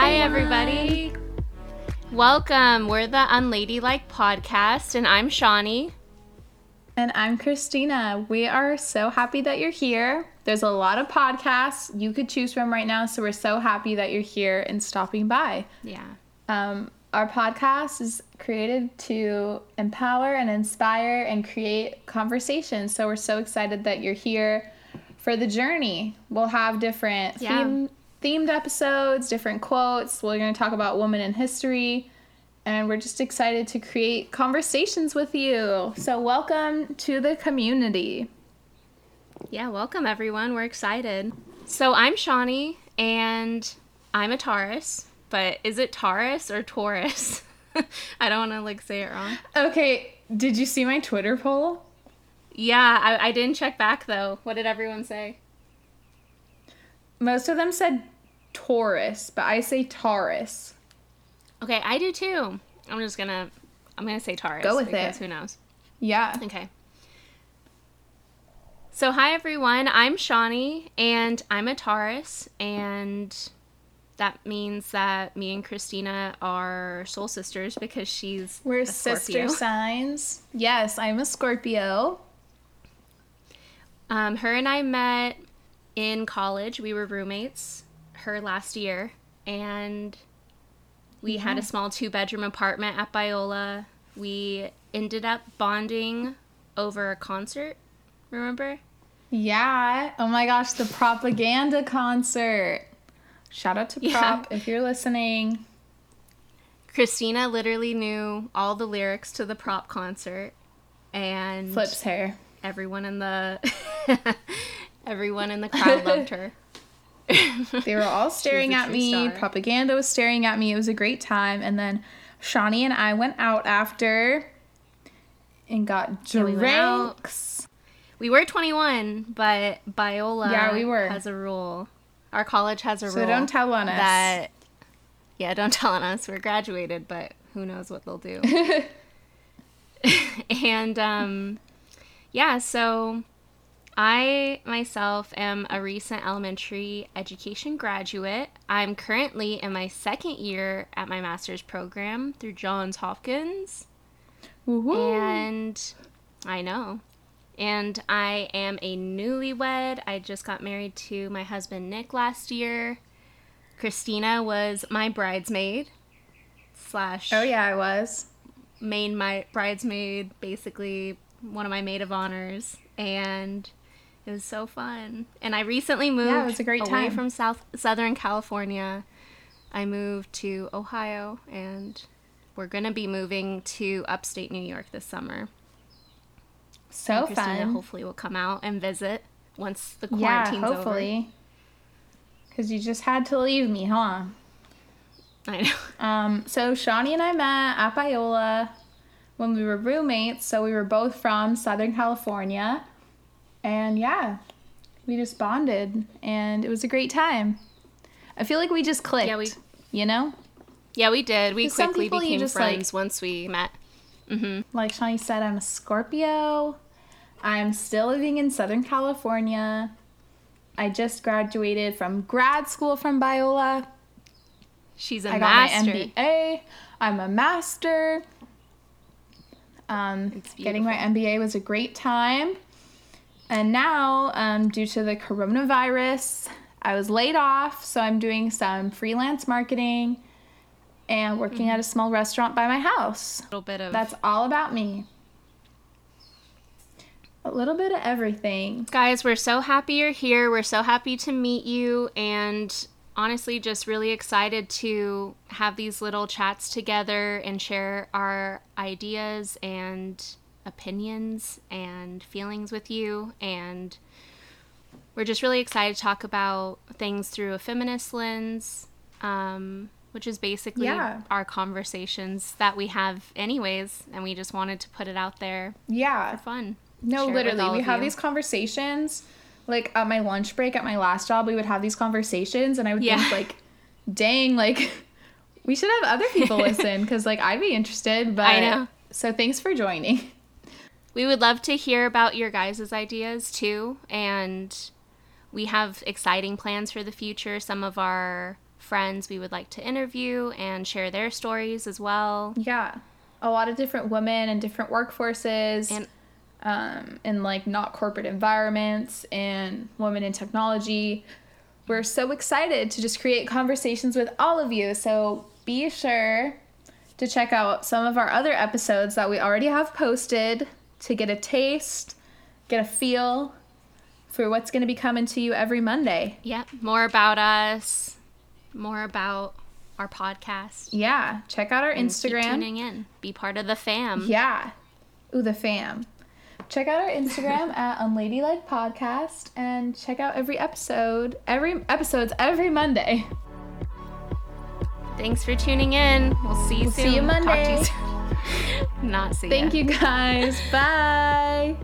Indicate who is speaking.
Speaker 1: Hi, everybody. Welcome. We're the Unladylike Podcast, and I'm Shawnee.
Speaker 2: And I'm Christina. We are so happy that you're here. There's a lot of podcasts you could choose from right now, so we're so happy that you're here and stopping by.
Speaker 1: Yeah.
Speaker 2: Um, our podcast is created to empower and inspire and create conversations. So we're so excited that you're here for the journey. We'll have different
Speaker 1: Yeah.
Speaker 2: theme, themed episodes, different quotes. We're going to talk about women in history. And we're just excited to create conversations with you. So, welcome to the community.
Speaker 1: Yeah, welcome, everyone. We're excited. So, I'm Shawnee, and I'm a Taurus. But is it Taurus or Taurus? I don't want to like say it wrong.
Speaker 2: Okay, did you see my Twitter poll?
Speaker 1: Yeah, I, I didn't check back though. What did everyone say?
Speaker 2: Most of them said Taurus, but I say Taurus.
Speaker 1: Okay, I do too. I'm just gonna I'm gonna say Taurus.
Speaker 2: Go with
Speaker 1: because
Speaker 2: it.
Speaker 1: Who knows?
Speaker 2: Yeah.
Speaker 1: Okay. So, hi everyone. I'm Shawnee, and I'm a Taurus, and that means that me and Christina are soul sisters because she's
Speaker 2: We're sister signs. Yes, I'm a Scorpio.
Speaker 1: Um, her and I met in college. We were roommates. Her last year, and we had a small two-bedroom apartment at Biola. We ended up bonding over a concert. Remember?
Speaker 2: Yeah. Oh my gosh, the propaganda concert. Shout out to
Speaker 1: Yeah.
Speaker 2: Prop if you're listening.
Speaker 1: Christina literally knew all the lyrics to the prop concert, and
Speaker 2: Flips hair.
Speaker 1: everyone in the everyone in the crowd loved her.
Speaker 2: They were all staring at me.
Speaker 1: star.
Speaker 2: Propaganda was staring at me. It was a great time. And then Shawnee and I went out after and got
Speaker 1: we went out.
Speaker 2: drinks.
Speaker 1: We were 21, but Biola
Speaker 2: Yeah, we were.
Speaker 1: has a rule. Our college has a
Speaker 2: So
Speaker 1: rule.
Speaker 2: So don't tell on us.
Speaker 1: that. Yeah, don't tell on us. We're graduated, but who knows what they'll do. and um, yeah, so I myself am a recent elementary education graduate. I'm currently in my second year at my master's program through Johns Hopkins.
Speaker 2: Woohoo.
Speaker 1: And I know. And I am a newlywed. I just got married to my husband Nick last year. Christina was my bridesmaid slash
Speaker 2: Oh yeah, I was.
Speaker 1: main my bridesmaid, basically one of my maid of honors, and it was so fun. And I recently moved
Speaker 2: Yeah, it was a great
Speaker 1: away
Speaker 2: time.
Speaker 1: from South Southern California. I moved to Ohio, and we're gonna be moving to upstate New York this summer.
Speaker 2: So
Speaker 1: And Christina
Speaker 2: fun.
Speaker 1: hopefully will come out and visit once the
Speaker 2: Yeah,
Speaker 1: quarantine's over.
Speaker 2: hopefully. Because you just had to leave me, huh?
Speaker 1: I know.
Speaker 2: Um, so Shawnee and I met at Biola when we were roommates. So we were both from Southern California. And yeah, we just bonded and it was a great time. I feel like we just clicked.
Speaker 1: Yeah, we-
Speaker 2: You know?
Speaker 1: Yeah, we did. We quickly became
Speaker 2: just, like-
Speaker 1: friends once we met.
Speaker 2: Like Shawnee said, I'm a Scorpio. I'm still living in Southern California. I just graduated from grad school from Biola.
Speaker 1: She's a
Speaker 2: I
Speaker 1: master.
Speaker 2: got my MBA. I'm a master. Um, getting my MBA was a great time. And now, um, due to the coronavirus, I was laid off. So I'm doing some freelance marketing and working
Speaker 1: Mm-hmm.
Speaker 2: at a small restaurant by my house.
Speaker 1: A little bit of
Speaker 2: That's all about me. A little bit of everything.
Speaker 1: Guys, we're so happy you're here. We're so happy to meet you and honestly just really excited to have these little chats together and share our ideas and opinions and feelings with you and we're just really excited to talk about things through a feminist lens um, which is basically
Speaker 2: Yeah.
Speaker 1: our conversations that we have anyways and we just wanted to put it out there
Speaker 2: Yeah.
Speaker 1: for fun
Speaker 2: No,
Speaker 1: share
Speaker 2: literally, we have
Speaker 1: you.
Speaker 2: these conversations. Like at my lunch break at my last job, we would have these conversations, and I would
Speaker 1: Yeah.
Speaker 2: think like, "Dang, like we should have other people listen because like I'd be interested." But
Speaker 1: I know.
Speaker 2: So thanks for joining.
Speaker 1: We would love to hear about your guys' ideas too. And we have exciting plans for the future. Some of our friends we would like to interview and share their stories as well.
Speaker 2: Yeah. A lot of different women and different workforces.
Speaker 1: And
Speaker 2: um, in like not corporate environments and women in technology. We're so excited to just create conversations with all of you. So be sure to check out some of our other episodes that we already have posted to get a taste, get a feel for what's going to be coming to you every Monday.
Speaker 1: Yep. more about us, more about our podcast.
Speaker 2: Yeah, check out our
Speaker 1: and keep
Speaker 2: Instagram.
Speaker 1: tuning in. Be part of the fam.
Speaker 2: Yeah. Ooh, the fam. Check out our Instagram at Unladylike Podcast and check out every episode, every episodes every Monday.
Speaker 1: Thanks for tuning in. We'll see you
Speaker 2: We'll
Speaker 1: soon.
Speaker 2: see you Monday.
Speaker 1: Not see
Speaker 2: Thank you guys. Bye.